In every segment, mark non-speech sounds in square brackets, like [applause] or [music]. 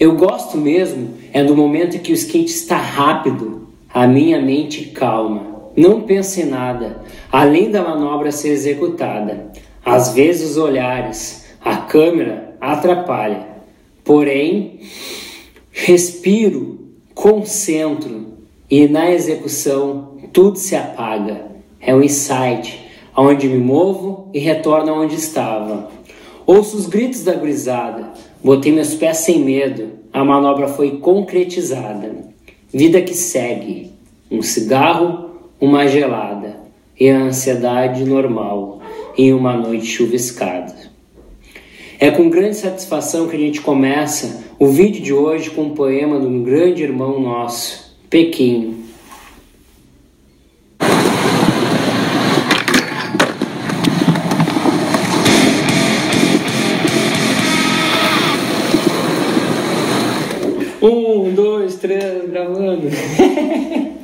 Eu gosto mesmo é do momento que o skate está rápido, a minha mente calma. Não penso em nada, além da manobra ser executada. Às vezes os olhares, a câmera atrapalha. Porém, respiro, concentro e na execução tudo se apaga. É um insight, aonde me movo e retorno aonde estava. Ouço os gritos da gurizada, botei meus pés sem medo, a manobra foi concretizada. Vida que segue, um cigarro, uma gelada e a ansiedade normal em uma noite chuviscada. É com grande satisfação que a gente começa o vídeo de hoje com um poema de um grande irmão nosso, Pequim. Gravando. [laughs]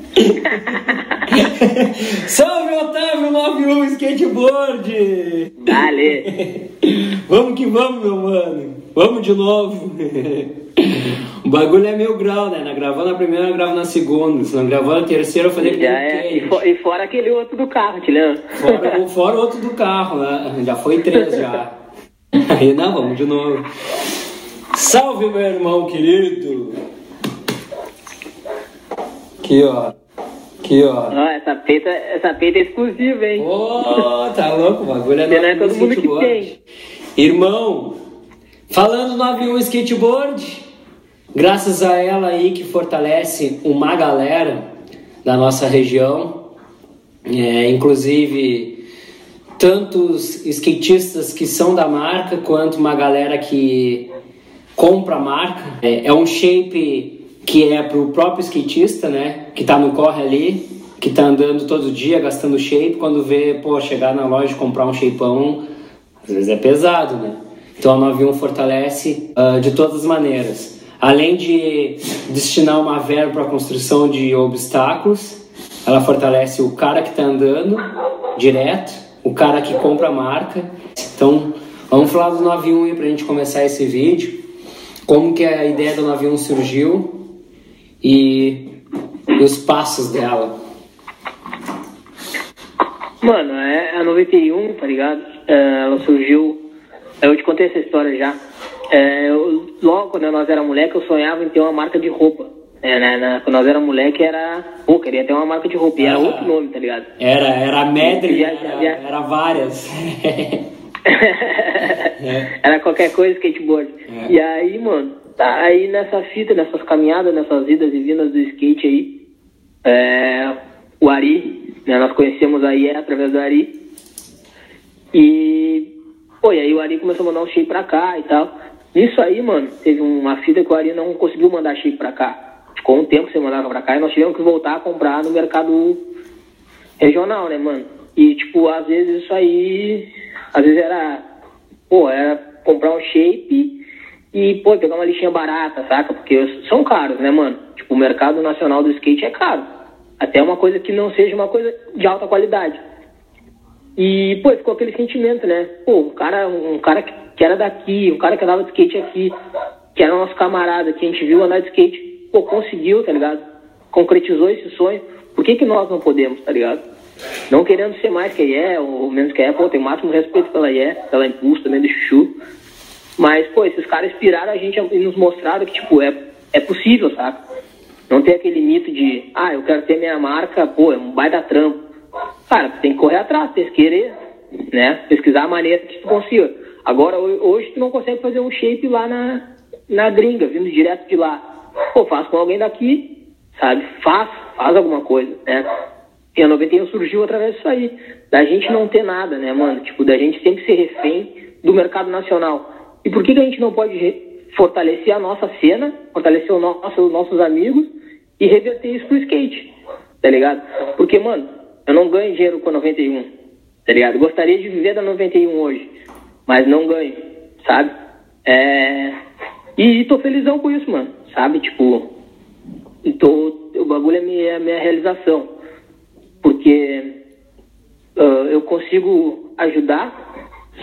Salve Otávio 91 Skateboard! Dale! vamos que vamos, meu mano! Vamos de novo! o bagulho é mil grau, né? Na gravando a primeira, eu gravo na segunda. Se não gravando a terceira, eu falei que Já é. E, for, e, fora aquele outro do carro, te lembra? Fora, fora outro do carro, né? Já foi três já. [laughs] Aí não, vamos de novo. Salve, meu irmão querido! Aqui, ó. Aqui, ó. Ó, essa peita, essa peita é exclusiva, hein? Ô, oh, tá louco, o bagulho é Não é todo mundo que tem. Irmão, falando no avião skateboard, graças a ela aí que fortalece uma galera da nossa região, é, inclusive tantos skatistas que são da marca, quanto uma galera que compra a marca. É, é um shape que é para o próprio skatista, né? Que está no corre ali, que está andando todo dia gastando shape. Quando vê, pô, chegar na loja e comprar um shapeão, às vezes é pesado, né? Então a 91 fortalece uh, de todas as maneiras. Além de destinar uma verba para a construção de obstáculos, ela fortalece o cara que está andando direto, o cara que compra a marca. Então, vamos falar do 91 para a gente começar esse vídeo como que a ideia do 91 surgiu e, e os passos dela. Mano, é a 91, tá ligado? É, ela surgiu. Eu te contei essa história já. É, eu, logo quando nós era moleque, eu sonhava em ter uma marca de roupa. É, né, né, quando nós era moleque, era. Pô, queria ter uma marca de roupa. E era ah, outro nome, tá ligado? Era, era Medley, era, era várias. [laughs] [laughs] é. Era qualquer coisa skateboard. É. E aí, mano, tá aí nessa fita, nessas caminhadas, nessas idas e vindas do skate aí, é, o Ari, né, nós conhecemos aí através do Ari. E, pô, e aí o Ari começou a mandar um shape pra cá e tal. Nisso aí, mano, teve uma fita que o Ari não conseguiu mandar shape pra cá. Ficou um tempo sem mandar pra cá e nós tivemos que voltar a comprar no mercado regional, né, mano? E, tipo, às vezes isso aí às vezes era, pô, era comprar um shape e, pô, pegar uma lixinha barata, saca? Porque são caros, né, mano? Tipo, o mercado nacional do skate é caro. Até uma coisa que não seja uma coisa de alta qualidade. E, pô, ficou aquele sentimento, né? Pô, um cara, um cara que era daqui, um cara que andava de skate aqui, que era nosso camarada, que a gente viu andar de skate, pô, conseguiu, tá ligado? Concretizou esse sonho. Por que, que nós não podemos, tá ligado? Não querendo ser mais que a IE, ou menos que a IE, pô, tem o máximo respeito pela IE, pela Impulso também do Chuchu. Mas, pô, esses caras inspiraram a gente e nos mostraram que, tipo, é, é possível, sabe? Não tem aquele mito de, ah, eu quero ter minha marca, pô, é um baita trampo. Cara, tem que correr atrás, tem que querer, né? Pesquisar a maneira que tu consiga. Agora, hoje tu não consegue fazer um shape lá na, na gringa, vindo direto de lá. Pô, faz com alguém daqui, sabe? Faz, faz alguma coisa, né? E a 91 surgiu através disso aí. Da gente não ter nada, né, mano? Tipo, da gente sempre ser refém do mercado nacional. E por que, que a gente não pode fortalecer a nossa cena, fortalecer o nosso, os nossos amigos e reverter isso pro skate? Tá ligado? Porque, mano, eu não ganho dinheiro com a 91, tá ligado? Gostaria de viver da 91 hoje, mas não ganho, sabe? É... E tô felizão com isso, mano, sabe? Tipo, tô, o bagulho é minha, minha realização porque uh, eu consigo ajudar,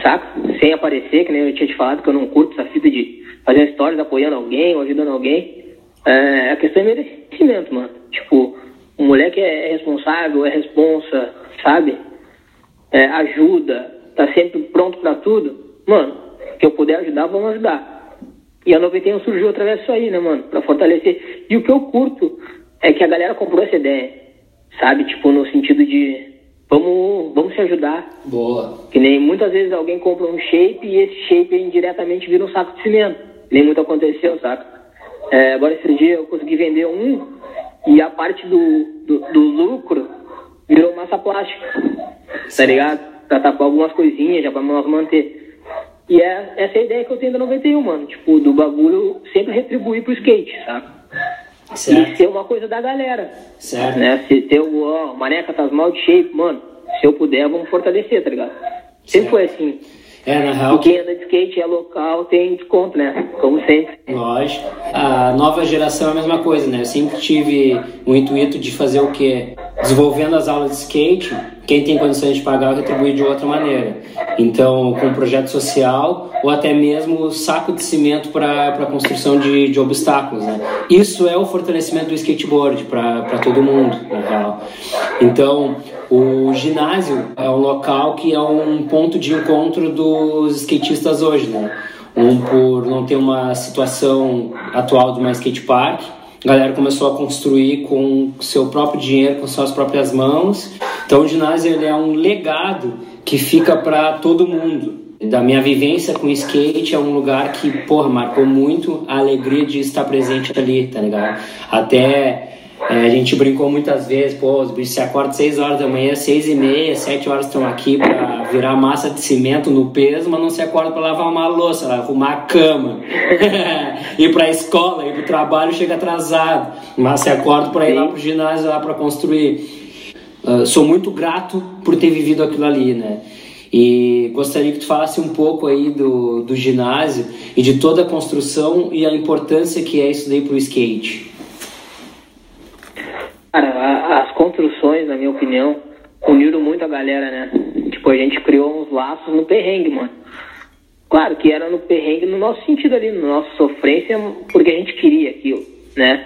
saca? Sem aparecer, que nem eu tinha te falado, que eu não curto essa fita de fazendo stories, apoiando alguém, ou ajudando alguém. É, a questão é merecimento, mano. Tipo, o moleque é responsável, é responsa, sabe? É, ajuda, tá sempre pronto para tudo. Mano, que eu puder ajudar, vamos ajudar. E a 91 surgiu através disso aí, né, mano? Pra fortalecer. E o que eu curto é que a galera comprou essa ideia, sabe? Tipo, no sentido de vamos, vamos se ajudar. Boa. Que nem muitas vezes alguém compra um shape e esse shape indiretamente vira um saco de cimento. Nem muito aconteceu, saca? É, agora esse dia eu consegui vender um e a parte do, do, do lucro virou massa plástica. Tá ligado? Pra tapar algumas coisinhas, já pra nós manter. E é, essa é a ideia que eu tenho da 91, mano. Tipo, do bagulho sempre retribuir pro skate, saca? Certo. E ser uma coisa da galera. Certo. Né? Se ter o ó, maneca tá mal de shape, mano, se eu puder, vamos fortalecer, tá ligado? Sempre Certo. foi assim. É, na real, quem anda de skate é local, tem desconto, né? Como sempre. Lógico. A nova geração é a mesma coisa, né? Eu sempre tive o intuito de fazer o quê? Desenvolvendo as aulas de skate, quem tem condições de pagar, eu retribuir de outra maneira. Então, com um projeto social ou até mesmo saco de cimento para a construção de, de obstáculos, né? Isso é o fortalecimento do skateboard para todo mundo, na real. Então, o ginásio é um local que é um ponto de encontro dos skatistas hoje, né? Um por não ter uma situação atual de uma skate park, a galera começou a construir com seu próprio dinheiro, com suas próprias mãos. Então o ginásio ele é um legado que fica para todo mundo. Da minha vivência com skate é um lugar que, porra, marcou muito a alegria de estar presente ali, tá ligado? Até é, a gente brincou muitas vezes, pô, os bichos se acordam 6 horas da manhã, 6 e meia, 7 horas estão aqui pra virar massa de cimento no peso, mas não se acordam pra lavar uma louça, arrumar a cama, [laughs] ir pra escola, ir pro trabalho, chega atrasado, mas se acordam pra ir lá pro ginásio, lá pra construir. Uh, sou muito grato por ter vivido aquilo ali, né? E gostaria que tu falasse um pouco aí do, do ginásio e de toda a construção e a importância que é isso daí pro skate. Cara, a- as construções, na minha opinião, uniram muito a galera, né? Tipo, a gente criou uns laços no perrengue, mano. Claro que era no perrengue no nosso sentido ali, no nosso sofrência, porque a gente queria aquilo, né?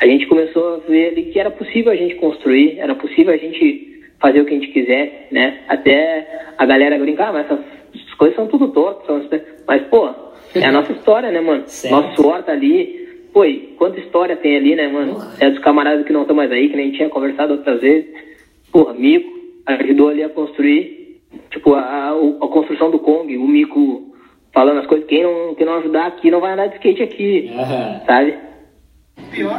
A gente começou a ver ali que era possível a gente construir, era possível a gente fazer o que a gente quiser, né? Até a galera brincar, "Ah, mas essas coisas são tudo tortas, mas, pô, é a nossa história, né, mano? Certo. Nosso suor tá ali. Pô, e quanta história tem ali, né, mano? É dos camaradas que não estão mais aí, que nem tinha conversado outras vezes. Porra, Mico ajudou ali a construir, tipo, a, a, a construção do Kong, o Mico falando as coisas. Quem não, quem não ajudar aqui não vai andar de skate aqui, Aham. sabe?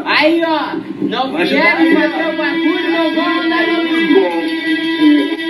Aí, ó, não vieram fazer o bagulho, não vão andar no bico.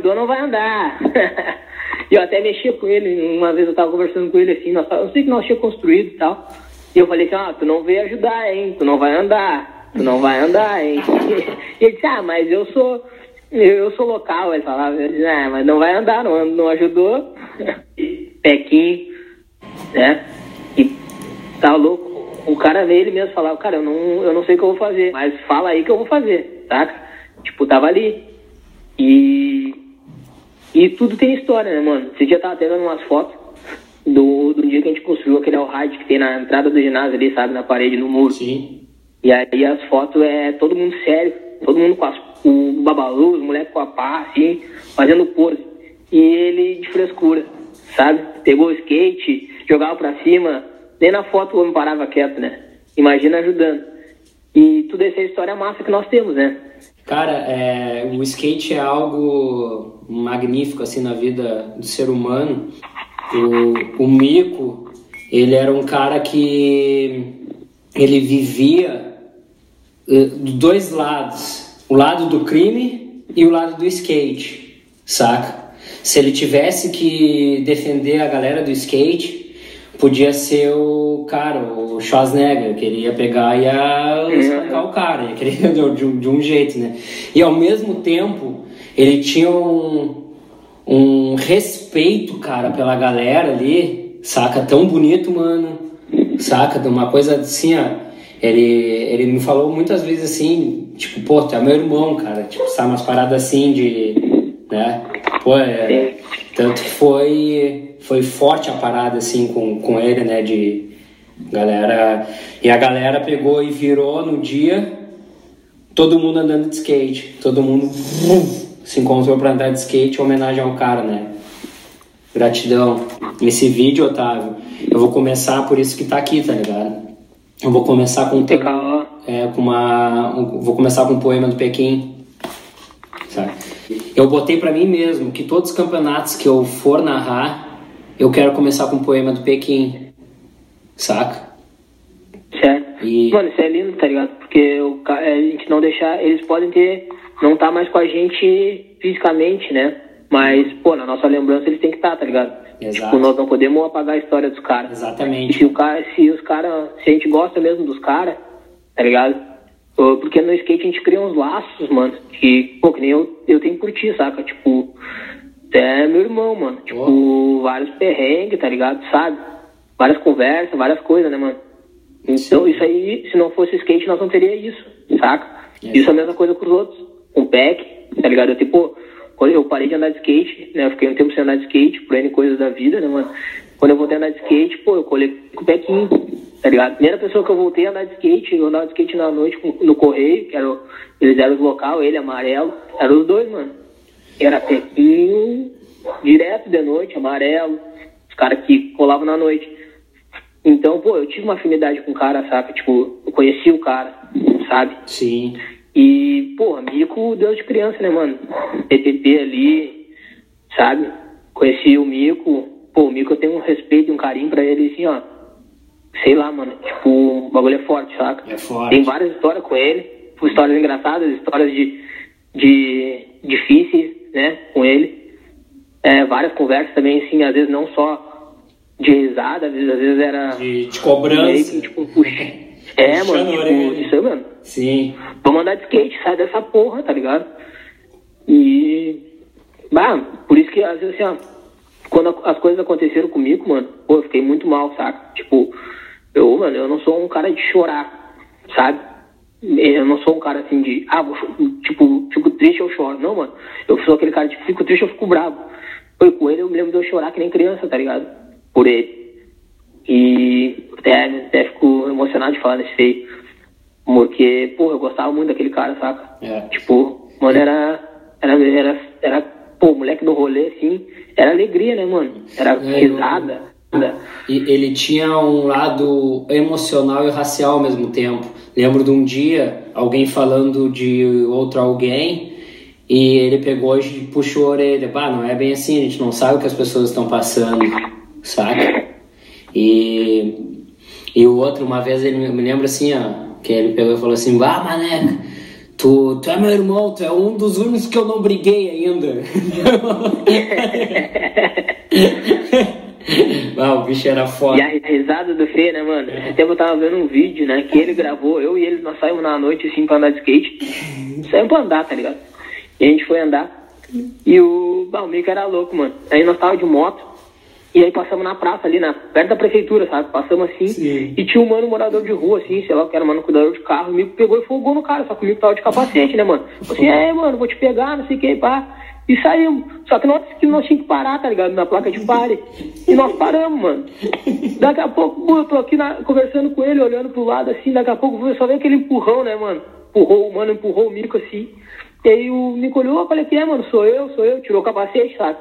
Ajudou não vai andar. [laughs] eu até mexia com ele, uma vez eu tava conversando com ele assim, nós, eu sei que nós tínhamos construído e tal. E eu falei assim, ah, tu não veio ajudar, hein? Tu não vai andar, tu não vai andar, hein? [laughs] e ele disse, ah, mas eu sou. Eu sou local, ele falava, eu disse, ah, mas não vai andar, não, não ajudou. [laughs] Pequinho, né? E tá louco. O cara veio ele mesmo falava, cara, eu não, eu não sei o que eu vou fazer, mas fala aí que eu vou fazer, saca? Tipo, tava ali. E. E tudo tem história, né, mano? Esse dia eu tava até vendo umas fotos do, do dia que a gente construiu aquele alride que tem na entrada do ginásio ali, sabe, na parede, no muro. Sim. E aí as fotos é todo mundo sério, todo mundo com as, o babalu, os moleques com a pá, assim, fazendo pose. E ele de frescura, sabe? Pegou o skate, jogava pra cima, nem na foto o homem parava quieto, né? Imagina ajudando. E tudo essa é história massa que nós temos, né? Cara, é, o skate é algo magnífico assim na vida do ser humano. O, o Mico, ele era um cara que ele vivia eh, de dois lados, o lado do crime e o lado do skate, saca? Se ele tivesse que defender a galera do skate, podia ser o cara, o Schwarzenegger, que ele ia pegar e ia espancar o cara, ia querer [laughs] de, um- de um jeito, né? E ao mesmo tempo, ele tinha um, um respeito, cara, pela galera ali, saca? Tão bonito, mano, saca? De uma coisa assim, ó. Ele, ele me falou muitas vezes assim, tipo, pô, tu é meu irmão, cara, tipo, sabe, umas paradas assim de, né? Pô, é, tanto que foi, foi forte a parada, assim, com, com ele, né, de galera... E a galera pegou e virou no dia, todo mundo andando de skate, todo mundo se encontrou para andar de skate em homenagem ao cara, né? Gratidão. Esse vídeo, Otávio, eu vou começar por isso que tá aqui, tá ligado? Eu vou começar com um é, com uma, um, vou começar com um poema do Pequim. Sabe? Eu botei para mim mesmo que todos os campeonatos que eu for narrar, eu quero começar com um poema do Pequim. Saca? Certo. E... Mano, isso é lindo, tá ligado? Porque o, a gente não deixar. Eles podem ter. Não tá mais com a gente fisicamente, né? Mas, pô, na nossa lembrança eles têm que estar, tá, tá ligado? Exato. Tipo, nós não podemos apagar a história dos caras. Exatamente. E se, o cara, se os caras, se a gente gosta mesmo dos caras, tá ligado? Porque no skate a gente cria uns laços, mano, que, pô, que nem eu, eu tenho por ti, saca? Tipo, é meu irmão, mano. Tipo, oh. vários perrengues, tá ligado? Sabe? Várias conversas, várias coisas, né, mano? Então, Sim. isso aí, se não fosse skate, nós não teria isso, saca? É. Isso é a mesma coisa com os outros. Com o PEC, tá ligado? Eu, tipo, quando eu parei de andar de skate, né? Eu fiquei um tempo sem andar de skate, por N coisas da vida, né, mano? Quando eu voltei a andar de skate, pô, eu colei com o Pequim, tá ligado? Primeira pessoa que eu voltei a andar de skate, eu andava de skate na noite no correio, que era, eles eram os local, ele amarelo, eram os dois, mano. Era Pequinho, direto de noite, amarelo, os caras que colavam na noite. Então, pô, eu tive uma afinidade com o cara, sabe? Tipo, eu conheci o cara, sabe? Sim. E, pô, Mico, Deus de criança, né, mano? PPP ali, sabe? Conheci o Mico. Pô, o Mico eu tenho um respeito e um carinho pra ele, assim, ó. Sei lá, mano. Tipo, o bagulho é forte, saca? É forte. Tem várias histórias com ele. Histórias engraçadas, histórias de, de difíceis, né, com ele. É, várias conversas também, assim, às vezes não só de risada, às vezes, às vezes era... De, de cobrança. Que, tipo, puxa [laughs] é, mano, tipo, isso, mano. Sim. Vamos andar de skate, sai dessa porra, tá ligado? E. Bah, por isso que, às vezes, assim, ó, quando as coisas aconteceram comigo, mano, pô, eu fiquei muito mal, saca? Tipo, eu, mano, eu não sou um cara de chorar, sabe? Eu não sou um cara assim de, ah, vou, tipo, fico triste, eu choro. Não, mano, eu sou aquele cara de fico triste, eu fico bravo. Foi com ele, eu me lembro de eu chorar que nem criança, tá ligado? Por ele. E até, até fico emocionado de falar nesse feio. Porque, pô, eu gostava muito daquele cara, saca? É. Tipo, mano, era, era, era, era, pô, moleque do rolê, assim, era alegria, né, mano? Era é, risada. E ele tinha um lado emocional e racial ao mesmo tempo. Lembro de um dia alguém falando de outro alguém e ele pegou e puxou a orelha. Bah, não é bem assim, a gente não sabe o que as pessoas estão passando, saca? E, e o outro, uma vez ele me lembra assim, ó, que ele pegou e falou assim, vá maneca, tu, tu é meu irmão, tu é um dos únicos que eu não briguei ainda. [laughs] ah, o bicho era foda. E a risada do Fê, né, mano? Esse tempo eu tava vendo um vídeo, né, que ele gravou, eu e ele, nós saímos na noite, assim, pra andar de skate. Saímos pra andar, tá ligado? E a gente foi andar. E o Balmico era louco, mano. Aí nós tava de moto. E aí passamos na praça ali, na, perto da prefeitura, sabe? Passamos assim. Sim. E tinha um mano morador de rua, assim, sei lá, que era mano cuidador de carro. O pegou e folgou no cara, só que o tava de capacete, né, mano? Falei assim, é, mano, vou te pegar, não sei o que, pá. E saímos. Só que nós, que nós tínhamos que parar, tá ligado? Na placa de pare. E nós paramos, mano. Daqui a pouco, eu tô aqui na, conversando com ele, olhando pro lado assim, daqui a pouco eu só veio aquele empurrão, né, mano? Empurrou, o mano empurrou o Mico assim. E aí o Mico olhou, eu falei, que é, mano? Sou eu, sou eu. Tirou o capacete, sabe?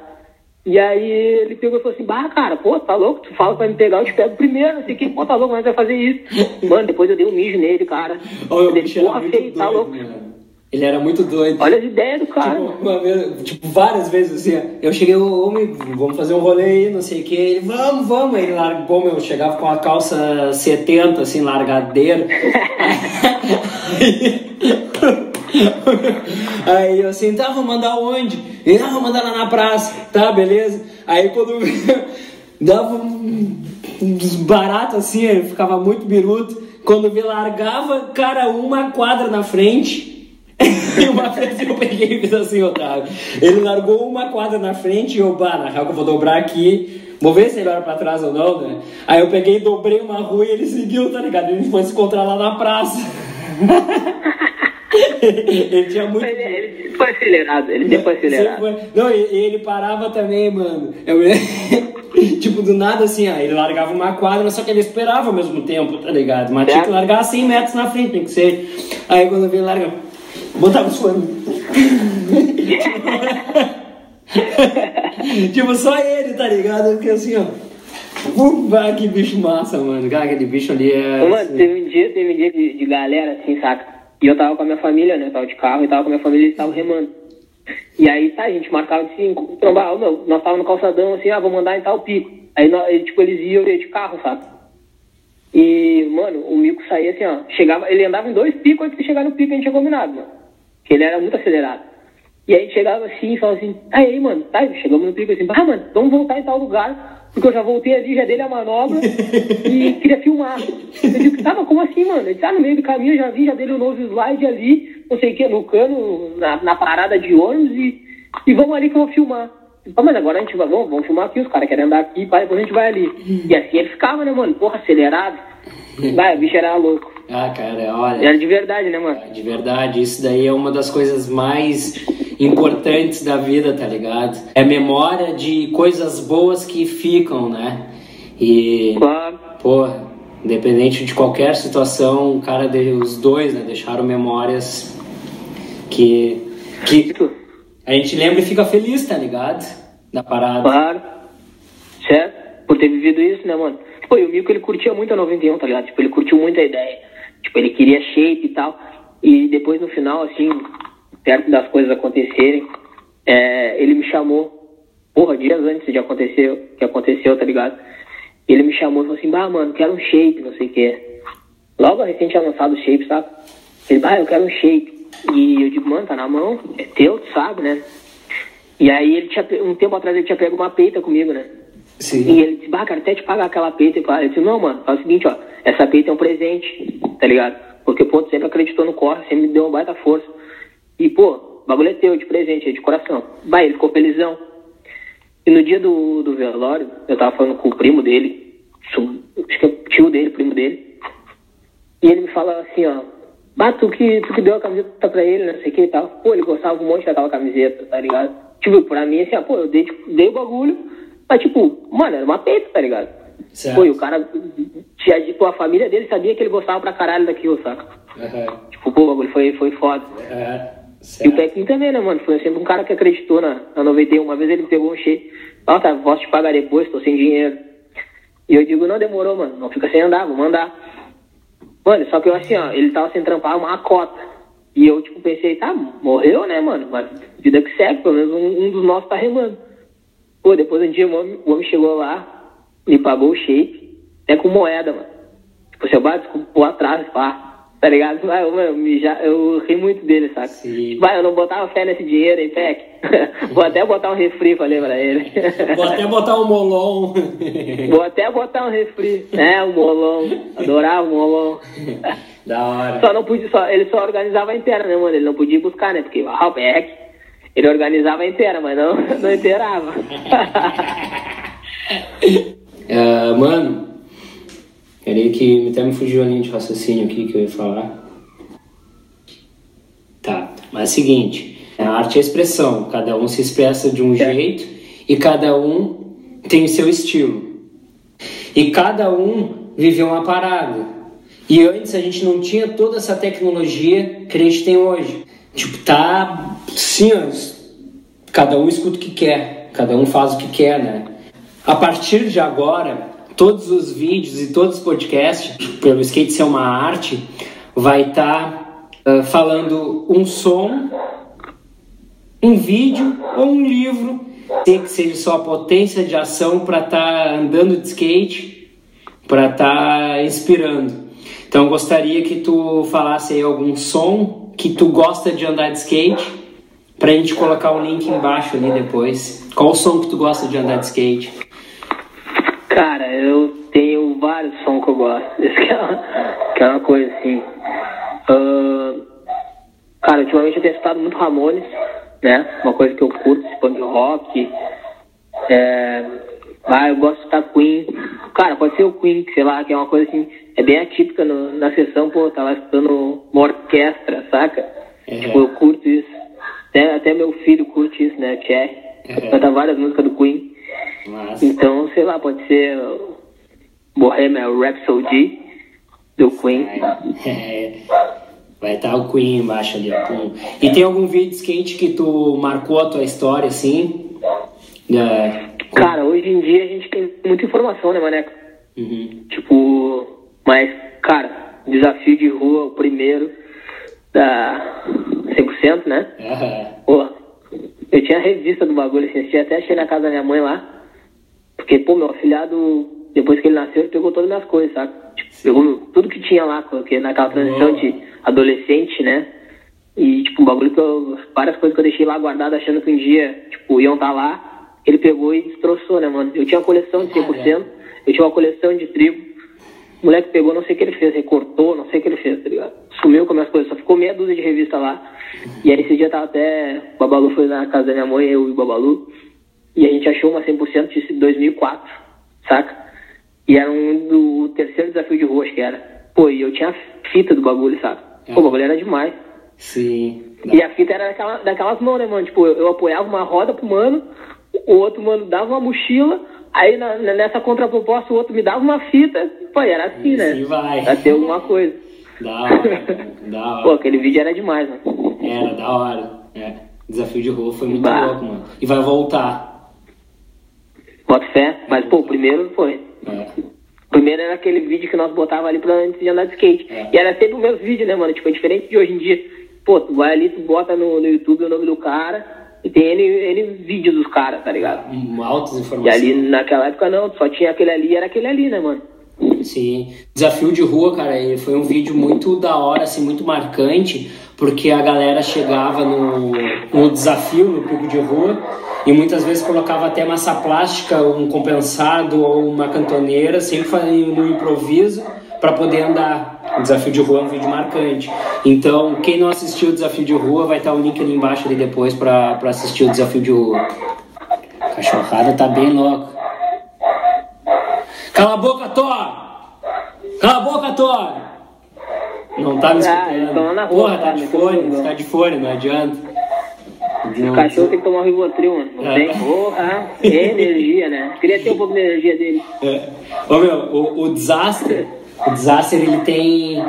E aí ele pegou e falou assim, bah, cara, pô, tá louco? Tu fala pra me pegar, eu te pego primeiro, não sei o que, pô, tá louco, mas vai fazer isso. Mano, depois eu dei um mijo nele, cara. Eu ele, porra, feio, tá louco. Ele era muito doido. Olha as ideias do cara. Tipo, vez, tipo várias vezes assim, eu cheguei, homem, vamos fazer um rolê aí, não sei o que. Ele, vamos, vamos. Aí ele largou, meu, chegava com a calça 70, assim, largadeira. [laughs] Aí eu assim, tá, vou mandar onde? Ele, ah, vou mandar lá na praça. Tá, beleza. Aí quando [laughs] dava uns baratos assim, ele ficava muito biruto. Quando me largava, cara, uma quadra na frente, [laughs] e uma vez eu peguei e fiz assim, Otávio. Ele largou uma quadra na frente e eu, bah, na real que eu vou dobrar aqui. Vou ver se ele olha pra trás ou não, né? Aí eu peguei e dobrei uma rua e ele seguiu, tá ligado? Ele foi se encontrar lá na praça. [laughs] ele tinha muito. Ele, ele foi acelerado, ele sempre foi acelerado. Sempre foi- Não, e, e ele parava também, mano. Eu... [laughs] tipo, do nada assim, ó, ele largava uma quadra, só que ele esperava ao mesmo tempo, tá ligado? Mas tinha que largar 100 metros na frente, tem que ser. Aí quando eu vi ele larga, botava suando. tipo, só ele, tá ligado? Porque assim, ó. Vai, que bicho massa, mano. Cara, aquele bicho ali é. Mano, assim, teve um dia, teve um dia de, de galera, assim, saca? E eu tava com a minha família, né? Eu tava de carro e tava com a minha família e estavam remando. E aí, tá, a gente marcava de cinco. Trombar, meu, nós tava no calçadão, assim, ah, vou mandar em tal pico. Aí, nós, tipo, eles iam de carro, sabe? E, mano, o mico saía assim, ó. Chegava, ele andava em dois picos antes de chegar no pico a gente tinha combinado, mano. Porque ele era muito acelerado. E aí chegava assim e falava assim, "Ah, aí, mano, tá, chegamos no pico assim, ah, mano, vamos voltar em tal lugar, porque eu já voltei ali, já dei a manobra e [laughs] queria filmar. Eu digo, tava, como assim, mano? Ele tá no meio do caminho, eu já vi, já dei o nose slide ali, não sei o que, no cano, na, na parada de ônibus e, e vamos ali que eu vou filmar. Ah, mas agora a gente vai, vamos, vamos filmar aqui, os caras querem andar aqui, pá, depois a gente vai ali. E assim ele ficava, né, mano? Porra, acelerado. Vai, o bicho era louco. Ah, cara, olha. Era de verdade, né, mano? De verdade, isso daí é uma das coisas mais importantes da vida, tá ligado? É memória de coisas boas que ficam, né? E, Claro. porra, independente de qualquer situação, o cara, os dois, né, deixaram memórias que, que a gente lembra e fica feliz, tá ligado? Da parada. Claro. Certo? Por ter vivido isso, né, mano? Pô, e o Mico, ele curtia muito a 91, tá ligado? Tipo, ele curtiu muito a ideia. Tipo, ele queria shape e tal. E depois, no final, assim, perto das coisas acontecerem, é, ele me chamou, porra, dias antes de acontecer, que aconteceu, tá ligado? Ele me chamou e falou assim, bah, mano, quero um shape, não sei o quê. Logo recente tinha lançado o shape, sabe? Ele, bah, eu quero um shape. E eu digo, mano, tá na mão, é teu, tu sabe, né? E aí ele tinha, um tempo atrás ele tinha pego uma peita comigo, né? Sim. E ele disse, bah, cara, até te pagar aquela peita. Eu disse, não, mano, faz o seguinte, ó, essa peita é um presente, tá ligado? Porque, pô, tu sempre acreditou no corre, sempre me deu uma baita força. E, pô, bagulho é teu, de presente, é de coração. Vai, ele ficou felizão. E no dia do, do velório, eu tava falando com o primo dele, acho que é tio dele, primo dele. E ele me fala assim, ó, bah, tu que, tu que deu a camiseta pra ele, não sei o que e tal. Pô, ele gostava um monte daquela camiseta, tá ligado? Tipo, pra mim, assim, ó, pô, eu dei, tipo, dei o bagulho, mas tipo, mano, era uma peita, tá ligado? Certo. E o cara, tinha, tipo, a família dele sabia que ele gostava pra caralho daquilo, saca? Aham. Tipo, pô, bagulho foi, foi foda. É, E o certo. Pequim também, né, mano? Foi sempre um cara que acreditou na, na 91. Uma vez ele me pegou um cheio. Ó, tá, posso te pagar depois, tô sem dinheiro. E eu digo, não demorou, mano. Não fica sem andar, vou mandar. Mano, só que eu assim, ó, ele tava sem trampar uma cota. E eu, tipo, pensei, tá, morreu, né, mano? Mas vida que segue, pelo menos um, um dos nossos tá remando. Pô, depois um dia o homem, o homem chegou lá, me pagou o shape, até com moeda, mano. Tipo, seu bar, desculpa, atrás, pá. Tá ligado? Eu, mano, já, eu ri muito dele, saca? Sim. Vai, eu não botava fé nesse dinheiro, hein, Peck? [laughs] Vou até botar um refri, falei pra ele. Vou até botar um molon. [laughs] Vou até botar um refri. É, um molão. Adorava o molão. da hora. Só não podia, só, ele só organizava a inteira, né, mano? Ele não podia buscar, né? Porque ah, o Beck, ele organizava a inteira, mas não, [laughs] não inteirava. Ah, [laughs] mano, peraí que até me fugiu a linha de raciocínio aqui que eu ia falar. Tá, mas é o seguinte, a arte é expressão, cada um se expressa de um jeito e cada um tem o seu estilo. E cada um viveu uma parada. E antes a gente não tinha toda essa tecnologia que a gente tem hoje. Tipo, tá sim, cada um escuta o que quer, cada um faz o que quer, né? A partir de agora, todos os vídeos e todos os podcasts, pelo skate ser uma arte, vai estar falando um som, um vídeo ou um livro, tem que seja só a potência de ação para estar andando de skate, para estar inspirando. Então gostaria que tu falasse aí algum som que tu gosta de andar de skate, pra gente colocar o link embaixo ali depois. Qual o som que tu gosta de andar de skate? Cara, eu tenho vários sons que eu gosto. [laughs] Isso que é uma, que é uma coisa assim. Ah, Cara, ultimamente eu tenho escutado muito Ramones, né? Uma coisa que eu curto, punk rock. É... Ah, eu gosto de escutar Queen. Cara, pode ser o Queen, sei lá, que é uma coisa assim, é bem atípica no, na sessão, pô, tá lá escutando uma orquestra, saca? Uhum. Tipo, eu curto isso. Até, até meu filho curte isso, né? O Cher. Uhum. Canta várias músicas do Queen. Massa. Então, sei lá, pode ser uh, Bohemian Rhapsody do Queen. É, vai estar o Queen embaixo ali, ó. E tem algum vídeo de skate que tu marcou a tua história, assim? Com- Cara, hoje em dia a gente tem muita informação, né, Maneco? Uhum. Tipo, mas, cara, desafio de rua, o primeiro da 100%, né? Aham. Pô, eu tinha a revista do bagulho, assim, até achei na casa da minha mãe lá. Porque, pô, meu afilhado, depois que ele nasceu, ele pegou todas as minhas coisas, sabe? Tipo, pegou tudo que tinha lá, porque naquela transição de adolescente, né? E, tipo, um bagulho que eu. Várias coisas que eu deixei lá guardado achando que um dia, tipo, iam estar lá. Ele pegou e destroçou, né, mano? Eu tinha uma coleção de 100%, eu tinha uma coleção de trigo. O moleque pegou, não sei o que ele fez, recortou, não sei o que ele fez, tá ligado? Sumiu com as minhas coisas, só ficou meia dúzia de revista lá. E aí esse dia tava até. O Babalu foi na casa da minha mãe, eu e o Babalu. E a gente achou uma 100% de 2004, saca? E era um do terceiro desafio de rua, acho que era. Pô, e eu tinha a fita do bagulho, sabe? Pô, o bagulho era demais. Sim. E a fita era daquela, daquelas mãos, né, mano? Tipo, eu, eu apoiava uma roda pro mano, o outro mano dava uma mochila, aí na- nessa contraproposta o outro me dava uma fita. Pô, e era assim, né? Assim vai. Pra ter alguma coisa. Da hora, da Pô, hora. aquele vídeo era demais, mano. Era, da hora. É. Desafio de rua foi muito Bah. louco, mano. E vai voltar. Bota fé. Mas, pô, o primeiro foi. É. Primeiro era aquele vídeo que nós botava ali pra antes de andar de skate. É. E era sempre o mesmo vídeo, né, mano? Tipo, é diferente de hoje em dia. Pô, tu vai ali, tu bota no, no YouTube o nome do cara e tem N, N vídeos dos caras, tá ligado? Hum, Altas E informações. ali, naquela época, não, só tinha aquele ali, era aquele ali, né, mano? Sim. Desafio de rua, cara, foi um vídeo muito da hora, assim, muito marcante, porque a galera chegava no, no desafio, no pico de rua, e muitas vezes colocava até massa plástica, um compensado ou uma cantoneira, sempre fazendo no improviso para poder andar. O desafio de rua é um vídeo marcante. Então, quem não assistiu o desafio de rua, vai estar o link ali embaixo ali depois para assistir o desafio de rua. A cachorrada tá bem louca. Cala a boca, Thor! Cala a boca, Thor! Não tá me Ah, escutando. na Porra, tá tá, de me fone, escutando. tá de fone, não adianta. O cachorro tem que tomar um Rivotril, mano. Não É. tem? Porra, é [laughs] energia, né? Queria ter um pouco de energia dele. É. Ô meu, o, o Disaster, o Disaster ele tem,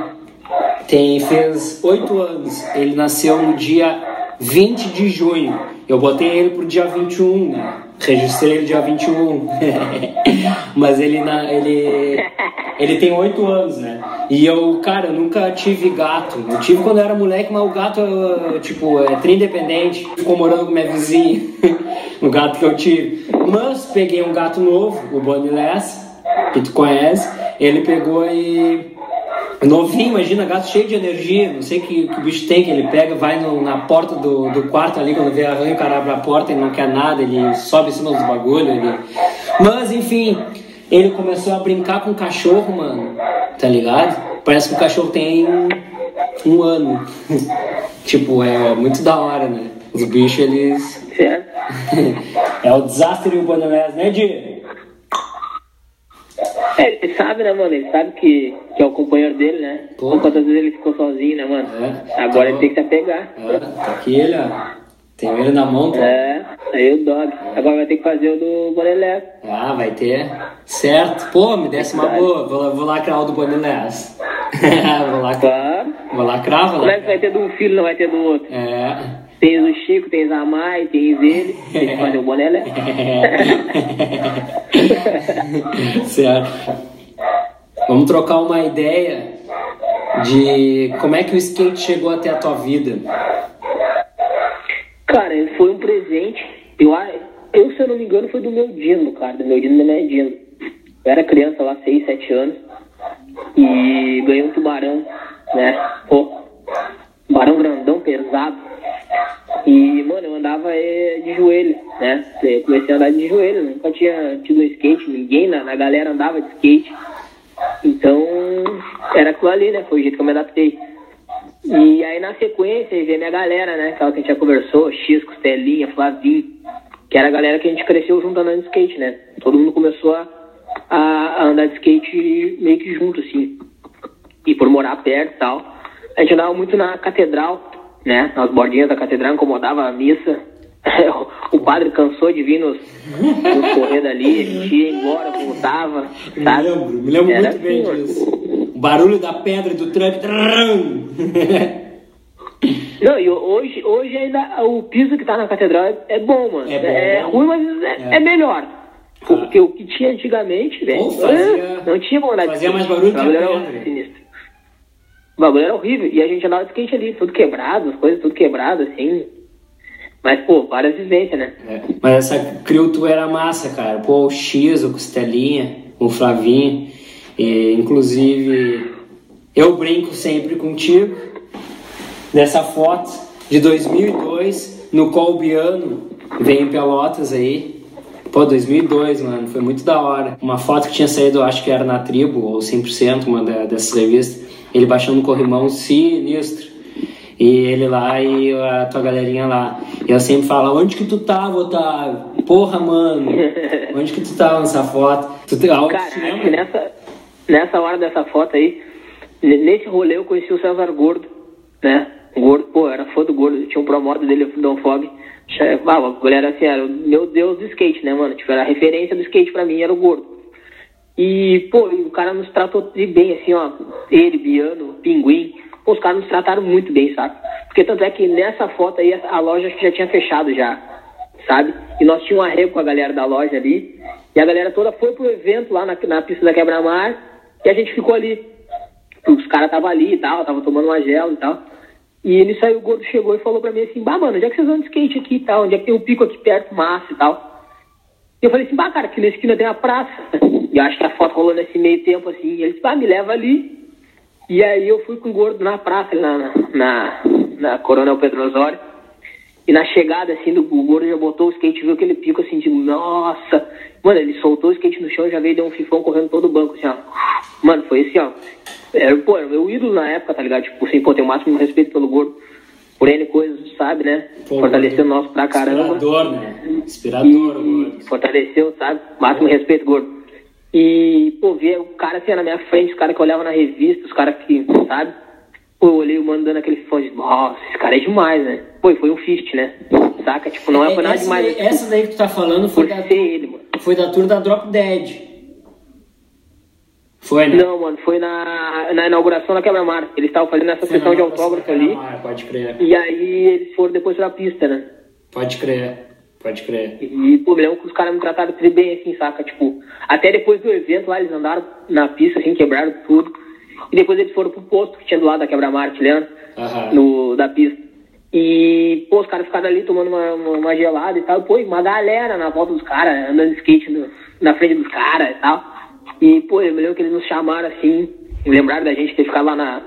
tem, fez oito anos. Ele nasceu no dia 20 de junho. Eu botei ele pro dia 21, né? Registrei ele dia 21. [laughs] Mas ele, na, ele, ele tem oito anos, né? E eu, cara, eu nunca tive gato. Eu tive quando eu era moleque, mas o gato, tipo, é tri independente. Ficou morando com minha vizinha. [laughs] o gato que eu tive. Mas peguei um gato novo, o Bonnie Less, que tu conhece. Ele pegou e. Novinho, imagina, gato cheio de energia, não sei o que, que o bicho tem, que ele pega, vai no- na porta do, do quarto ali, quando vê arranha, o cara abre a porta, ele não quer nada, ele sobe em cima dos bagulhos. Ele... Mas, enfim, ele começou a brincar com o cachorro, mano, tá ligado? Parece que o cachorro tem um, ano. [laughs] tipo, é muito da hora, né? Os bichos, eles. Certo? [laughs] é o desastre e o Bonelés, né, Di? É, ele sabe, né, mano? Ele sabe que, que é o companheiro dele, né? Pô. Quantas vezes ele ficou sozinho, né, mano? É. Agora Tá ele tem que se apegar. É, tá aqui ele, ó. Tem ele na mão, tá? É, aí o dog. Agora vai ter que fazer o do Bonelé. Ah, vai ter. Certo. Pô, me desse uma boa. Vou, lá- vou lacrar o do Bonilés. [laughs] vou, lacrar, Claro. vou lacrar, vou Como é que lacrar. vai ter de um filho, não vai ter do outro? É. Tens o Chico, tens a Mai, tens ele. Tem que fazer o [laughs] Bonelé. [laughs] certo. Vamos trocar uma ideia de como é que o skate chegou até a tua vida. Cara, foi um presente. Eu, eu, se eu não me engano, foi do meu Dino, cara. Do meu Dino da minha Dino. Eu era criança lá, 6, 7 anos. E ganhei um tubarão, né? Pô, tubarão grandão, pesado. E, mano, eu andava eh, de joelho, né? Eu comecei a andar de joelho, nunca tinha tido skate, ninguém na, na galera andava de skate. Então, era aquilo ali, né? Foi o jeito que eu me adaptei. E aí na sequência veio minha galera, né? Aquela que a gente já conversou, X, Costelinha, Flavinho, que era a galera que a gente cresceu junto andando de skate, né? Todo mundo começou a, a andar de skate meio que junto, assim. E por morar perto e tal. A gente andava muito na catedral, né? Nas bordinhas da catedral, incomodava a missa. [laughs] o padre cansou de vir nos, nos correr dali, a gente ia embora, voltava, sabe? Me lembro, me lembro Era muito bem assim, disso. O barulho da pedra do truck. Não, e hoje, hoje ainda o piso que tá na catedral é, é bom, mano. É bom. ruim, mas é, É. é melhor. Ah. Porque o que tinha antigamente, velho, não tinha vontade de fazia mais barulho que a pedra. sinistro. O bagulho era horrível. E a gente andava de skate ali, tudo quebrado, as coisas tudo quebrado, assim. Mas, pô, várias vivências, né? É. Mas essa crew tu era massa, cara. Pô, o X, o Costelinha, o Flavinho. E, inclusive, eu brinco sempre contigo nessa foto de 2002 no Colbiano. Vem em Pelotas aí. Pô, 2002, mano, foi muito da hora. Uma foto que tinha saído, acho que era na Tribo, ou 100%, uma dessas revistas. Ele baixando um corrimão sinistro. E ele lá e a tua galerinha lá. E eu sempre falo, onde que tu tava, Otávio? Porra, mano. Onde que tu tava nessa foto? Tu tem algo Cara, te acho que nessa, nessa hora dessa foto aí, nesse rolê eu conheci o César Gordo, né? O Gordo, pô, era fã do Gordo, tinha um promotor dele, o Don Fog. Ah, a galera assim, era o meu Deus do skate, né, mano? Tipo, era a referência do skate pra mim, era o Gordo. E, pô, e o cara nos tratou de bem, assim, ó. Ele, Biano, Pinguim. Pô, os caras nos trataram muito bem, sabe? Porque tanto é que nessa foto aí, a loja que já tinha fechado já, sabe? E nós tínhamos um arrego com a galera da loja ali. E a galera toda foi pro evento lá na, na pista da Quebra-Mar. E a gente ficou ali. Os caras estavam ali e tal, tava tomando uma gel e tal. E nisso aí o gordo chegou e falou pra mim assim, bah, mano, onde é que vocês andam de skate aqui e tal? Onde é que tem um pico aqui perto, massa e tal? E eu falei assim, bah, cara, aqui na esquina tem a praça. E acho que a foto rolou nesse meio tempo, assim. E ele disse, bah, me leva ali. E aí eu fui com o gordo na praça, na, na, na, na Coronel Pedro Osório. E na chegada, assim, do o gordo já botou o skate, viu aquele pico, assim, de nossa. Mano, ele soltou o skate no chão e já veio, deu um fifão correndo todo o banco, assim, ó. Mano, foi assim, ó. Era, pô, era o meu ídolo na época, tá ligado? Tipo, assim, pô, tem o máximo respeito pelo gordo. Por N coisas, sabe, né? Pô, Fortaleceu o nosso pra caramba. Inspirador, né? Inspirador, E gordo. fortaleceu, sabe? Máximo respeito, gordo. E, pô, ver o cara assim na minha frente, os caras que olhavam na revista, os caras que, sabe? Pô, eu olhei o mano dando aquele fone nossa, esse cara é demais, né? Pô, foi um fist, né? Saca? Tipo, não é, foi nada essa, demais. daí, essa daí que tu tá falando foi da, ele, mano. foi da tour da Drop Dead. Foi, né? Não, mano, foi na, na inauguração da Quebra-Mar. Eles estavam fazendo essa Foi sessão de autógrafo ali. Pode crer. E aí eles foram depois pra pista, né? Pode crer. Pode crer. E, pô, me lembro que os caras me trataram tudo bem, assim, saca? Tipo, até depois do evento lá, eles andaram na pista, assim, quebraram tudo. E depois eles foram pro posto que tinha do lado da Quebra-Mar, te lembra? Aham. No, da pista. E, pô, os caras ficaram ali tomando uma, uma, uma gelada e tal. E, pô, uma galera na volta dos caras, andando de skate no- na frente dos caras e tal. E, pô, eu me lembro que eles nos chamaram, assim, lembraram da gente ter ficado lá na,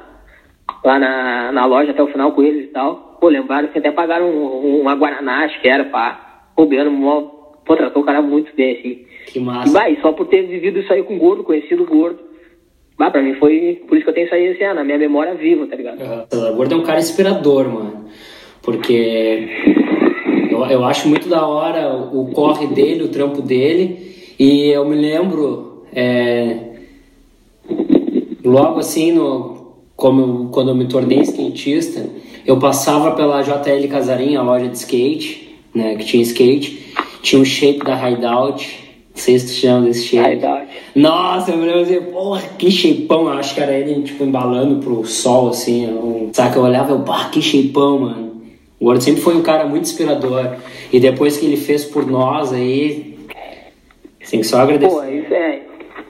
lá na, na loja até o final com eles e tal. Pô, lembraram que até pagaram um, um- uma Guaraná, acho que era, pá. Pô, Biano, mó, pô, tratou o cara muito bem, assim. Que E, massa. bah, e só por ter vivido isso aí com o gordo, conhecido o gordo. Bah, pra mim foi, por isso que eu tenho isso aí, assim, ah, na minha memória viva, tá ligado? Aham. O Gordo é um cara inspirador, mano. Porque eu, eu acho muito da hora o corre dele, o trampo dele. E eu me lembro, é, logo assim, no, como quando eu me tornei skatista, eu passava pela JL Casarim, a loja de skate, né, que tinha skate. Tinha um shape da Hideout. Não sei se tu chama desse shape. Hideout. Nossa, eu lembro assim, porra, que shapeão. Eu acho que era ele, tipo, embalando pro sol, assim. Sabe que eu olhava e eu, pá, que shapeão, mano. O Gordo sempre foi um cara muito inspirador. E depois que ele fez por nós aí, tem que só agradecer. Pô, isso é.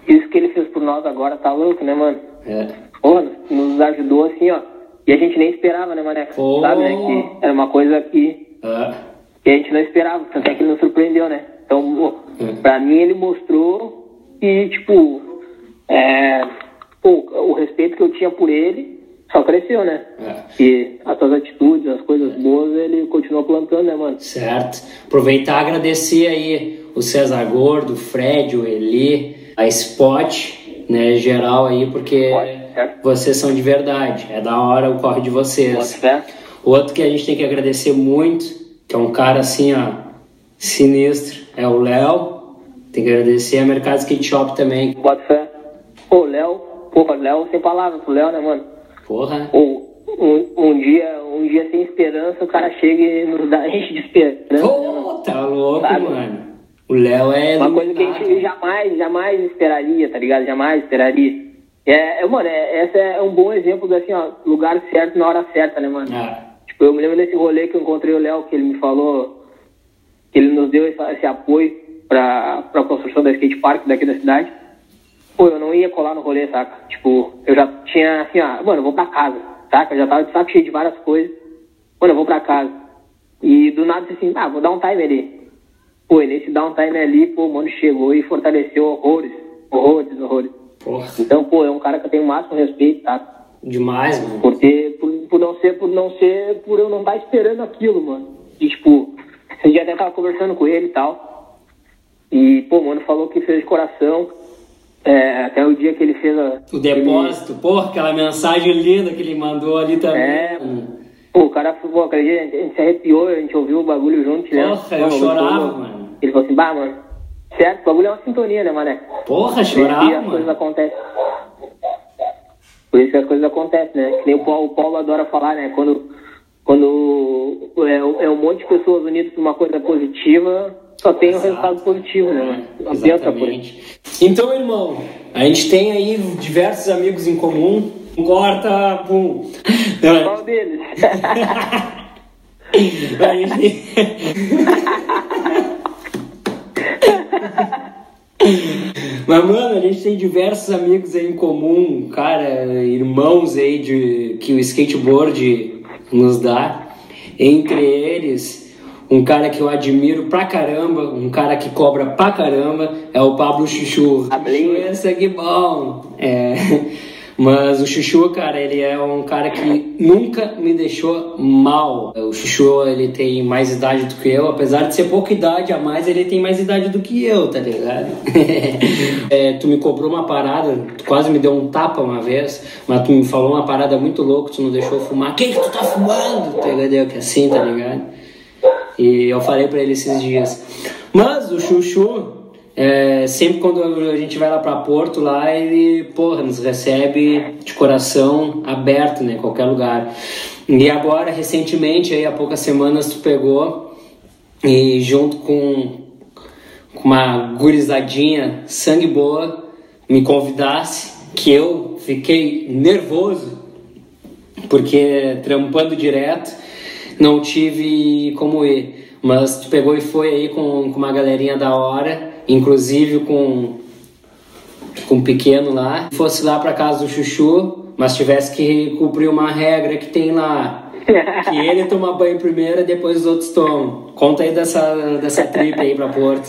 Isso que ele fez por nós agora tá louco, né, mano? É. Porra, nos ajudou assim, ó. E a gente nem esperava, né, Mané? Pô. Sabe, né? Que era uma coisa que, É. que a gente não esperava. Tanto é que ele nos surpreendeu, né? Então, pô, É. pra mim ele mostrou que, tipo, é, pô, o respeito que eu tinha por ele só cresceu, né? É. E as suas atitudes, as coisas boas, ele continua plantando, né, mano? Certo. Aproveitar e agradecer aí o César Gordo, o Fred, o Eli, a Spot, né, geral aí, porque Spot. vocês são de verdade. É da hora o corre de vocês. Fé. Outro que a gente tem que agradecer muito, que é um cara assim, ó, sinistro, é o Léo. Tem que agradecer a Mercado Skate Shop também. Bota fé. Ô, Léo, porra, Léo sem palavras pro Léo, né, mano? Porra. Ô, um, um dia, um dia sem esperança, o cara chega e nos dá [laughs] enche de esperança. né? Pô, tá louco, Sabe? mano. O Léo é. Uma coisa que a gente jamais, jamais esperaria, tá ligado? Jamais esperaria. É, é mano, é, esse é um bom exemplo do assim, ó, lugar certo na hora certa, né, mano? Ah, Tipo, eu me lembro desse rolê que eu encontrei o Léo, que ele me falou, que ele nos deu esse, esse apoio pra, pra construção da skate park daqui da cidade. Pô, eu não ia colar no rolê, saca? Tipo, eu já tinha assim, ó, mano, eu vou pra casa, saca? Eu já tava de saco cheio de várias coisas. Mano, eu vou pra casa. E do nada assim, ah, vou dar um time ali. Pô, e nesse downtime ali, pô, o mano chegou e fortaleceu horrores, horrores, horrores. porra. Então, pô, é um cara que eu tenho o máximo respeito, tá? Demais, mano. Ser, por não ser, por eu não estar esperando aquilo, mano. E, tipo, esse dia até tava conversando com ele e tal. E, pô, mano, falou que fez de coração. É, até o dia que ele fez a. O depósito, porra, aquela mensagem linda que ele mandou ali também. É. mano. Pô, o cara, pô, dia a gente, se arrepiou, a gente ouviu o bagulho junto, lembra? Porra, eu chorava, mano. Ele falou assim, bah, mano, certo, o bagulho é uma sintonia, né, mané? Porra, chorava, as coisas mano. acontecem. Por isso que as coisas acontecem, né? Que nem o Paulo, o Paulo adora falar, né? Quando, quando é, é um monte de pessoas unidas por uma coisa positiva, só tem um Exato. resultado positivo, né, isso. Exatamente. Então, irmão, a gente tem aí diversos amigos em comum. Corta, pum. Não, Qual deles? [laughs] a gente... [laughs] Mas, mano, a gente tem diversos amigos aí em comum, cara, irmãos aí de, que o skateboard nos dá. Entre eles, um cara que eu admiro pra caramba, um cara que cobra pra caramba, é o Pablo Chuchu. Chuchu, aqui bom. É. Mas o Chuchu, cara, ele é um cara que nunca me deixou mal. O Chuchu, ele tem mais idade do que eu, apesar de ser pouca idade a mais, ele tem mais idade do que eu, tá ligado? [laughs] É, tu me cobrou uma parada, tu quase me deu um tapa uma vez, mas tu me falou uma parada muito louca, tu não deixou fumar. Quem que tu tá fumando? Tá ligado? Que assim, tá ligado? E eu falei pra ele esses dias. Mas o Chuchu, é, sempre quando a gente vai lá pra Porto, lá ele, porra, nos recebe de coração aberto, né? Qualquer lugar. E agora, recentemente, aí há poucas semanas, tu pegou e junto com, com uma gurizadinha sangue boa, me convidasse, que eu fiquei nervoso porque trampando direto não tive como ir. Mas tu pegou e foi aí com, com uma galerinha da hora, inclusive com, com um pequeno lá. Fosse lá pra casa do Chuchu, mas tivesse que cumprir uma regra que tem lá. Que ele toma banho primeiro e depois os outros tomam. Conta aí dessa, dessa trip aí pra Porto.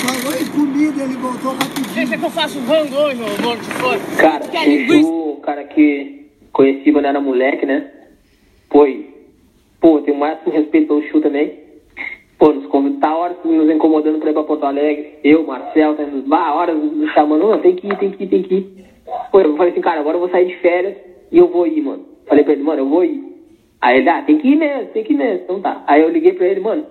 Falou em comida, ele voltou rapidinho. Deixa que eu faço rango hoje, ô morto de fora. Cara, o cara que conheci quando era moleque, né? Foi. Pô, eu tenho o máximo respeito pelo Chu também. Pô, nos convidou, tá horas nos incomodando pra ir pra Porto Alegre. Eu, Marcel, tá indo, bah, horas nos chamando, não, tem que ir, tem que ir, tem que ir. Pô, eu falei assim, cara, agora eu vou sair de férias e eu vou ir, mano. Falei pra ele, mano, eu vou ir. Aí ele, ah, tem que ir mesmo, tem que ir mesmo. Então tá. Aí eu liguei pra ele, mano,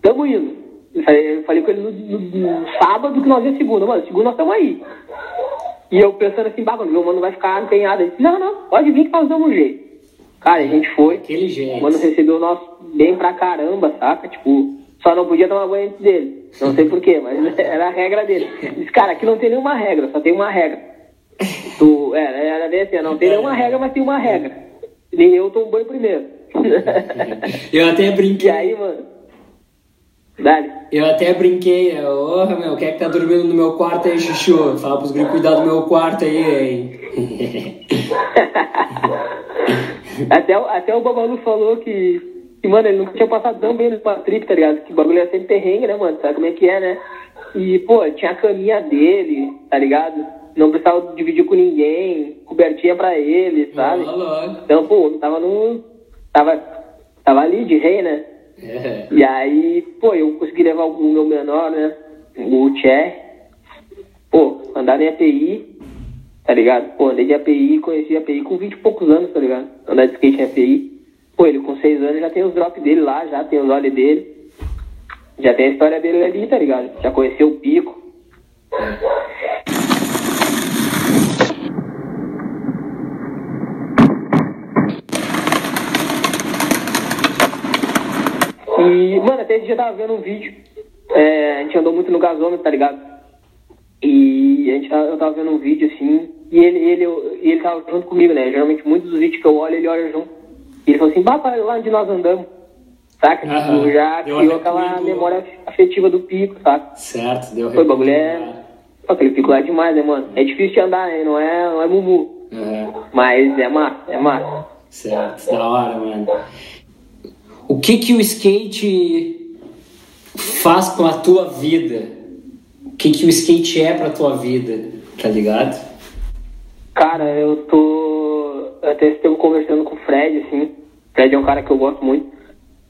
tamo indo. Eu falei, eu falei com ele no, no- no sábado que nós ia segunda, mano, segunda nós estamos aí. E eu pensando assim, bah, mano, meu mano vai ficar empenhado. Ele disse, não, não, pode vir que nós damos um jeito. Cara, a gente foi. Aquele O jeito. mano recebeu nós bem pra caramba, saca? Tipo, só não podia tomar banho antes dele. Não sei porquê, mas [laughs] era a regra dele. Diz, cara, aqui não tem nenhuma regra, só tem uma regra. Tu, é, era bem assim, não tem nenhuma regra, mas tem uma regra. Nem eu tomo banho primeiro. Eu até e brinquei. aí, mano. Dale. Eu até brinquei, né? Ô, meu, quem é que tá dormindo no meu quarto aí, Chuchu? Fala pros gringos cuidar do meu quarto aí, hein? [laughs] Até, o- até o Babalu falou que, que, mano, ele nunca tinha passado tão bem no trip, tá ligado? Que o bagulho é sempre perrengue, né, mano? Sabe como é que é, né? E, pô, tinha a caminha dele, tá ligado? Não precisava dividir com ninguém. cobertinha pra ele, sabe? Ó. Então, pô, tava no. Tava, tava ali de rei, né? É. E aí, pô, eu consegui levar o meu menor, né? O Tchê. Pô, andar em API, tá ligado? Pô, andei de API, conheci API com 20 e poucos anos, tá ligado? Andar de skate em API. Pô, ele com 6 anos já tem os drops dele lá, já tem os olhos dele. Já tem a história dele ali, tá ligado? Já conheceu o pico. E, mano, até esse dia eu tava vendo um vídeo. É, a gente andou muito no gasômetro, tá ligado? E a gente eu tava vendo um vídeo assim. E ele, ele, eu- ele tava junto comigo, né? Geralmente muitos dos vídeos que eu olho, ele olha junto. E ele falou assim: para lá onde nós andamos. Saca? Tipo, já Deu criou aquela do- memória afetiva do pico, saca? Certo, deu Foi, bagulho é. Pô, Aquele pico lá é demais, né, mano? É difícil de andar, né? Não é, não é mumu. Mas é massa, é massa. Certo, da hora, mano. O que que o skate faz com a tua vida? O que que o skate é pra tua vida, tá ligado? Cara, eu tô. Até esse tempo conversando com o Fred, assim. O Fred é um cara que eu gosto muito.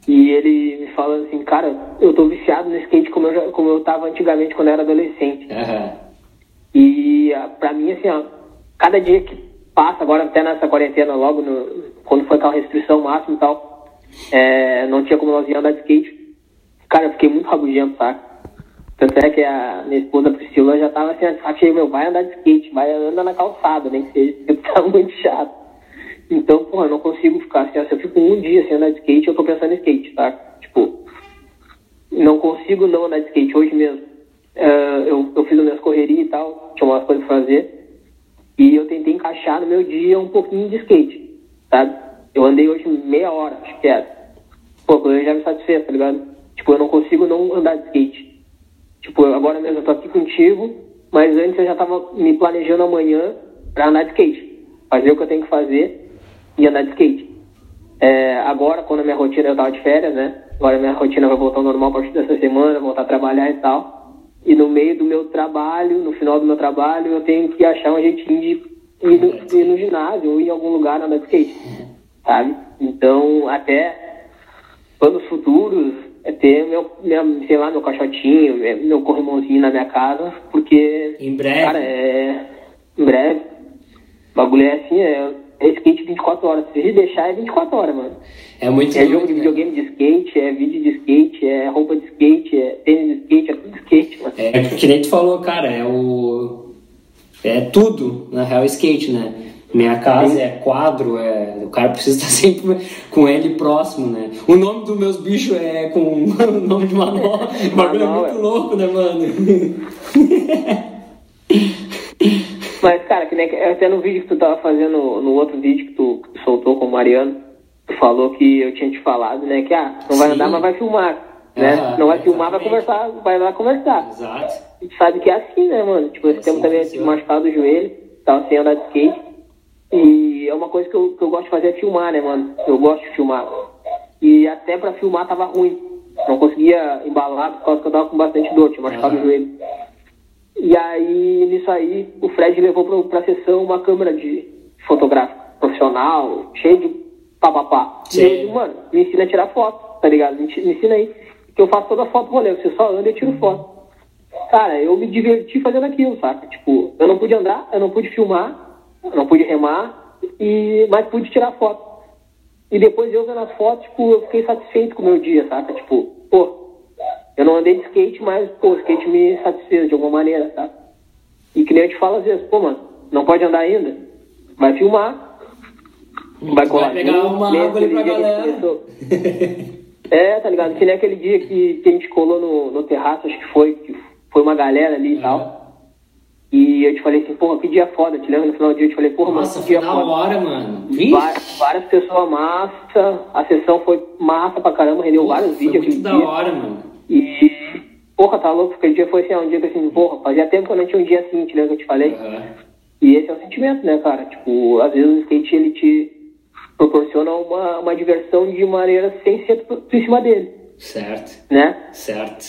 E ele me fala assim, cara, eu tô viciado no skate como eu, já, como eu tava antigamente quando eu era adolescente. Aham. E ah, pra mim, assim, ó, cada dia que passa, agora até nessa quarentena, logo no- quando foi aquela restrição máxima e tal, é, não tinha como nós ir andar de skate. Cara, eu fiquei muito rabugento, saca? Tanto é que a minha esposa Priscila já tava assim, sabe, cheio, meu, vai andar de skate, vai andar na calçada, nem que seja, [laughs] tá muito chato. Então, porra, eu não consigo ficar assim, se eu fico um dia sem andar de skate, eu tô pensando em skate, tá? Tipo, não consigo não andar de skate hoje mesmo. Eh, eu, eu fiz as minhas correrias e tal, tinha umas coisas pra fazer. E eu tentei encaixar no meu dia um pouquinho de skate, sabe? Eu andei hoje meia hora, acho que era. Pô, eu já me satisfez, tá ligado? Tipo, eu não consigo não andar de skate. Tipo, agora mesmo eu tô aqui contigo, mas antes eu já tava me planejando amanhã pra andar de skate. Fazer o que eu tenho que fazer e andar de skate. É, agora, quando a minha rotina, eu tava de férias, né? Agora minha rotina vai voltar ao normal a partir dessa semana, voltar a trabalhar e tal. E no meio do meu trabalho, no final do meu trabalho, eu tenho que achar um jeitinho de ir no, ir no ginásio ou ir em algum lugar andar de skate, sabe? Então, até planos futuros é ter meu, minha, sei lá, meu caixotinho, meu corrimãozinho na minha casa, porque, Em breve. cara, é em breve. O bagulho é assim, é, é skate 24 horas. Se deixar, é 24 horas, mano. É muito É jogo de videogame de skate, é vídeo de skate, é roupa de skate, é tênis de skate, é tudo skate, mano. É que nem tu falou, cara, é o. É tudo, na real, skate, né? Minha casa é quadro, é... o cara precisa [laughs] estar sempre com ele próximo, né? O nome dos meus bichos é com [laughs] o nome de Manó. [laughs] O bagulho é muito é. louco, né, mano? Mas, cara, que nem até no vídeo que tu tava fazendo, no outro vídeo que tu, que tu soltou com o Mariano, tu falou que eu tinha te falado, né? Que, ah, não vai Sim. andar, mas vai filmar, né? Ah, não vai filmar, vai exatamente. conversar, vai lá conversar. Exato. Tu sabe que é assim, né, mano? Tipo, esse Assim tempo também funciona. tive machucado o joelho, tava sem andar de skate. E é uma coisa que eu, que eu gosto de fazer é filmar, né, mano? Eu gosto de filmar. E até pra filmar tava ruim. Não conseguia embalar por causa que eu tava com bastante dor, tinha machucado Ah. o joelho. E aí, nisso aí, o Fred levou pra, pra sessão uma câmera de fotográfico profissional, cheio de papapá. E ele, mano, me ensina a tirar foto, tá ligado? Me, me ensina aí. Que eu faço toda a foto rolê, você só anda e tiro foto. Cara, eu me diverti fazendo aquilo, saca? Tipo, eu não pude andar, eu não pude filmar, eu não pude remar, e, mas pude tirar foto. E depois eu vendo as fotos, tipo, eu fiquei satisfeito com o meu dia, saca? Tipo, pô, eu não andei de skate, mas, pô, o skate me satisfez de alguma maneira, saca? E que nem eu te falo às vezes, pô, mano, não pode andar ainda? Vai filmar. Vai colar. Vai pegar uma Nem água ali pra galera. [laughs] É, tá ligado? Que nem aquele dia que, que a gente colou no, no terraço, acho que foi, que foi uma galera ali e tal. E eu te falei assim, porra, que dia foda, te lembra? No final do dia eu te falei, porra, Nossa, mano, que foi dia da foda. hora, mano. Vixe, Várias pessoas massa, a sessão foi massa pra caramba, rendeu vários foi vídeos muito aquele da dia. hora, mano. E, porra, tá louco, aquele dia foi assim, um dia que assim, porra, fazia tempo que eu não tinha um dia assim, te lembra que eu te falei? Aham. E esse é o sentimento, né, cara? Tipo, às vezes o skate ele te proporciona uma, uma diversão de maneira sem ser tu, tu em cima dele, Certo. né? Certo,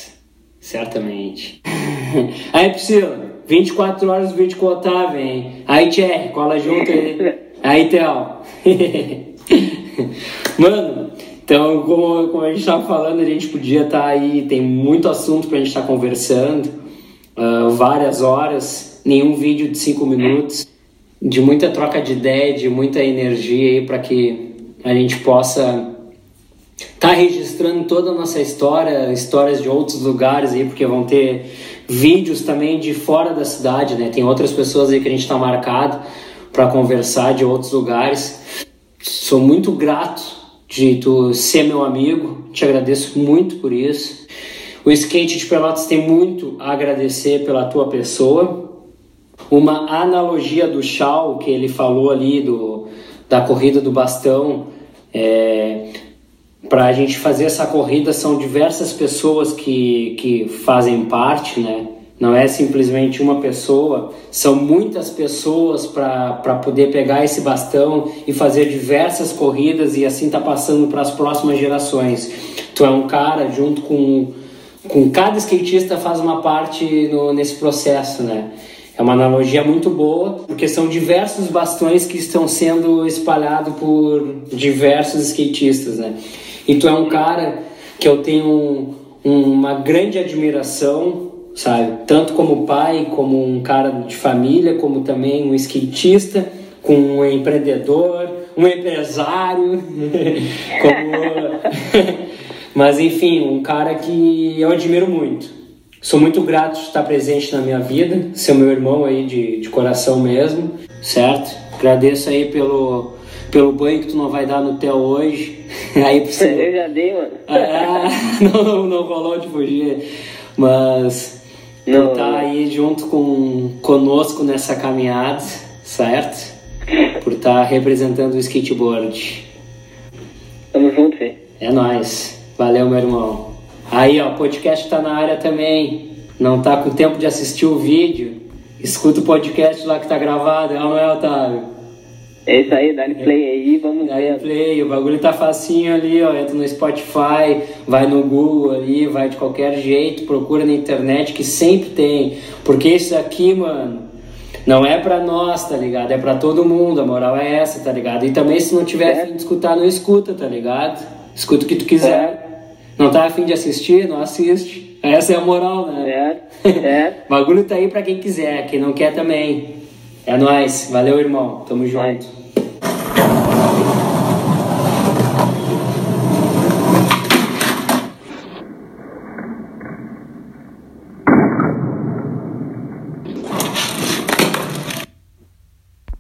certamente. [laughs] Aí, Priscila, 24 horas o vídeo com o Otávio, hein? Aí, Thierry, cola junto aí. [laughs] Aí, Theo. [laughs] Mano, então, como, como a gente estava falando, a gente podia estar tá aí, tem muito assunto para a gente estar tá conversando, uh, várias horas, nenhum vídeo de cinco minutos, de muita troca de ideia, de muita energia aí para que a gente possa tá registrando toda a nossa história, histórias de outros lugares aí, porque vão ter vídeos também de fora da cidade, né? Tem outras pessoas aí que a gente está marcado para conversar de outros lugares. Sou muito grato de tu ser meu amigo, te agradeço muito por isso. O skate de Pelotas tem muito a agradecer pela tua pessoa. Uma analogia do Shaw que ele falou ali do, da corrida do bastão, é, para a gente fazer essa corrida são diversas pessoas que, que fazem parte, né? Não é simplesmente uma pessoa, são muitas pessoas para poder pegar esse bastão e fazer diversas corridas e assim tá passando para as próximas gerações. Tu é um cara junto com, com cada skatista faz uma parte no, nesse processo, né? É uma analogia muito boa, porque são diversos bastões que estão sendo espalhados por diversos skatistas, né? E tu é um cara que eu tenho uma grande admiração sabe? Tanto como pai, como um cara de família, como também um skatista, com um empreendedor, um empresário, [laughs] como... [laughs] mas enfim, um cara que eu admiro muito. Sou muito grato de estar presente na minha vida, ser meu irmão aí de, de coração mesmo, certo? Agradeço aí pelo, pelo banho que tu não vai dar no Theo hoje. [laughs] Aí você... Eu já dei, mano. Ah, [laughs] não, não rolou de fugir. Mas não, estar aí junto com conosco nessa caminhada, certo? Por estar representando o skateboard. Tamo junto, Fê. É nóis. Valeu, meu irmão. Aí, ó, o podcast tá na área também. Não tá com tempo de assistir o vídeo? Escuta o podcast lá que tá gravado, é ou não é, Otávio? É isso aí, dá play aí, vamos dá ver. play, o bagulho tá facinho ali, ó. Entra no Spotify, vai no Google ali, vai de qualquer jeito, procura na internet que sempre tem. Porque isso aqui, mano, não é pra nós, tá ligado? É pra todo mundo, a moral é essa, tá ligado? E também se não tiver é. afim de escutar, não escuta, tá ligado? Escuta o que tu quiser. É. Não tá afim de assistir, não assiste. Essa é a moral, né? É. é. [laughs] bagulho tá aí pra quem quiser, quem não quer também. É nóis. Valeu, irmão. Tamo junto.